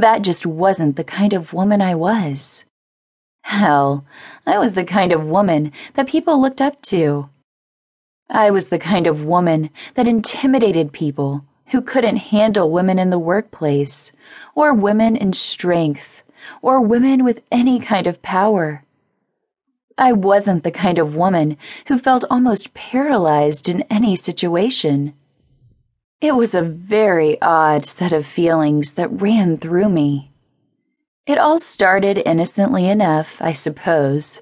That just wasn't the kind of woman I was. Hell, I was the kind of woman that people looked up to. I was the kind of woman that intimidated people who couldn't handle women in the workplace, or women in strength, or women with any kind of power. I wasn't the kind of woman who felt almost paralyzed in any situation. It was a very odd set of feelings that ran through me. It all started innocently enough, I suppose.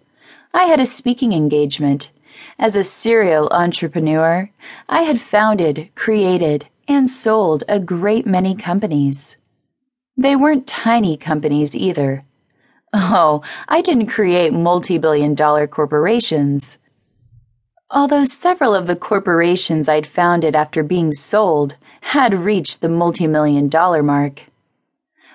I had a speaking engagement. As a serial entrepreneur, I had founded, created, and sold a great many companies. They weren't tiny companies either. Oh, I didn't create multi billion dollar corporations. Although several of the corporations I'd founded after being sold had reached the multi million dollar mark.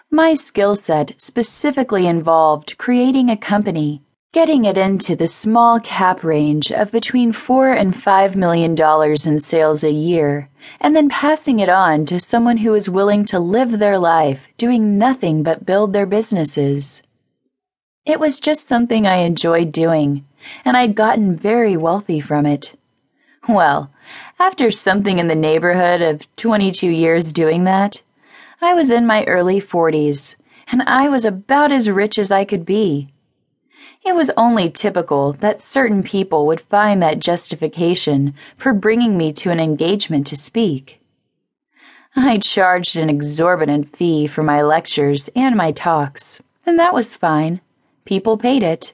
My skill set specifically involved creating a company, getting it into the small cap range of between four and five million dollars in sales a year, and then passing it on to someone who is willing to live their life doing nothing but build their businesses. It was just something I enjoyed doing, and I'd gotten very wealthy from it. Well, after something in the neighborhood of 22 years doing that, I was in my early 40s, and I was about as rich as I could be. It was only typical that certain people would find that justification for bringing me to an engagement to speak. I charged an exorbitant fee for my lectures and my talks, and that was fine. People paid it.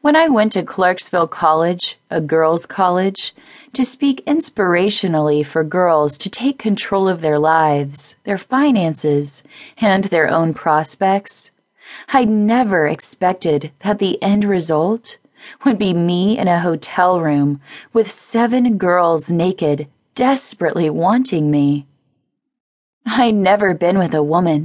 When I went to Clarksville College, a girls' college, to speak inspirationally for girls to take control of their lives, their finances, and their own prospects, I'd never expected that the end result would be me in a hotel room with seven girls naked, desperately wanting me. I'd never been with a woman